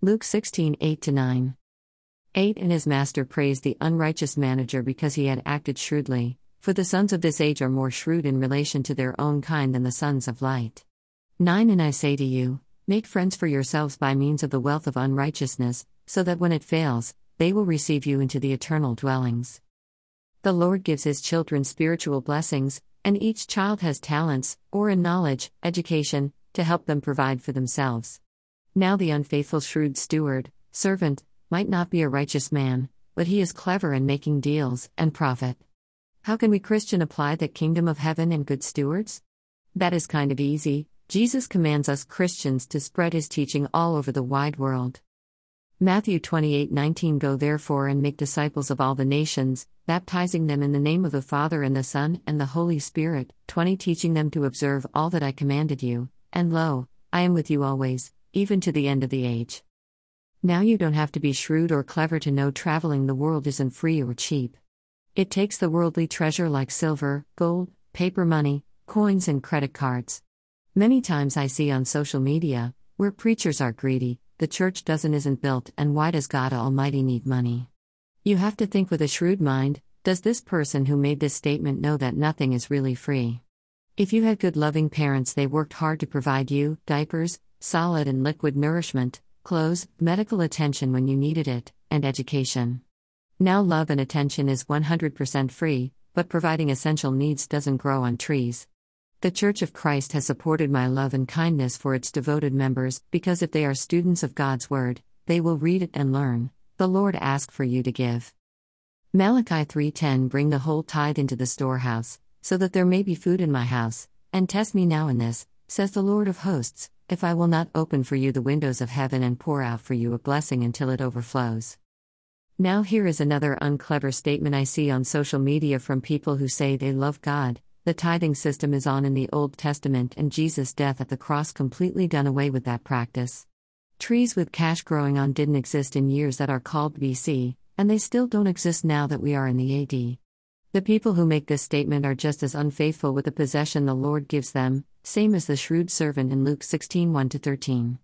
Luke 16 8 9. 8 And his master praised the unrighteous manager because he had acted shrewdly, for the sons of this age are more shrewd in relation to their own kind than the sons of light. 9 And I say to you, make friends for yourselves by means of the wealth of unrighteousness, so that when it fails, they will receive you into the eternal dwellings. The Lord gives his children spiritual blessings, and each child has talents, or in knowledge, education, to help them provide for themselves. Now the unfaithful shrewd steward, servant, might not be a righteous man, but he is clever in making deals and profit. How can we Christian apply the kingdom of heaven and good stewards? That is kind of easy. Jesus commands us Christians to spread his teaching all over the wide world. Matthew 28:19 Go therefore and make disciples of all the nations, baptizing them in the name of the Father and the Son and the Holy Spirit. 20 Teaching them to observe all that I commanded you, and lo, I am with you always, even to the end of the age. Now you don't have to be shrewd or clever to know traveling the world isn't free or cheap. It takes the worldly treasure like silver, gold, paper money, coins, and credit cards. Many times I see on social media, where preachers are greedy, the church doesn't isn't built, and why does God Almighty need money? You have to think with a shrewd mind does this person who made this statement know that nothing is really free? If you had good loving parents, they worked hard to provide you diapers, solid and liquid nourishment, clothes, medical attention when you needed it, and education. Now, love and attention is 100% free, but providing essential needs doesn't grow on trees. The Church of Christ has supported my love and kindness for its devoted members because if they are students of God's Word, they will read it and learn. The Lord asked for you to give. Malachi 3:10 Bring the whole tithe into the storehouse, so that there may be food in my house, and test me now in this, says the Lord of hosts, if I will not open for you the windows of heaven and pour out for you a blessing until it overflows. Now, here is another unclever statement I see on social media from people who say they love God. The tithing system is on in the Old Testament, and Jesus' death at the cross completely done away with that practice. Trees with cash growing on didn't exist in years that are called BC, and they still don't exist now that we are in the AD. The people who make this statement are just as unfaithful with the possession the Lord gives them, same as the shrewd servant in Luke 16 1 13.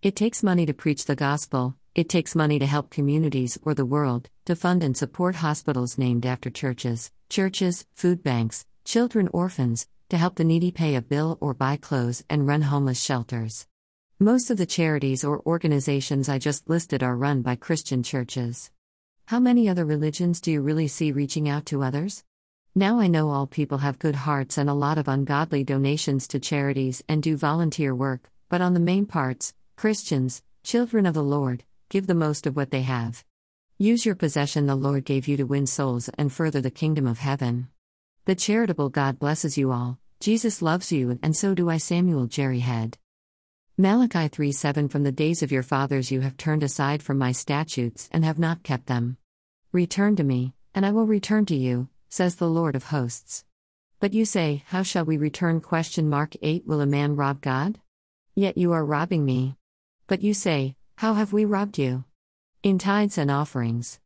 It takes money to preach the gospel, it takes money to help communities or the world, to fund and support hospitals named after churches, churches, food banks, children orphans, to help the needy pay a bill or buy clothes and run homeless shelters. Most of the charities or organizations I just listed are run by Christian churches. How many other religions do you really see reaching out to others? Now I know all people have good hearts and a lot of ungodly donations to charities and do volunteer work, but on the main parts, Christians, children of the Lord, give the most of what they have. Use your possession the Lord gave you to win souls and further the kingdom of heaven. The charitable God blesses you all. Jesus loves you, and so do I. Samuel Jerry Head. Malachi 3 7 From the days of your fathers you have turned aside from my statutes and have not kept them. Return to me, and I will return to you, says the Lord of hosts. But you say, How shall we return? Question mark 8 Will a man rob God? Yet you are robbing me. But you say, How have we robbed you? In tithes and offerings.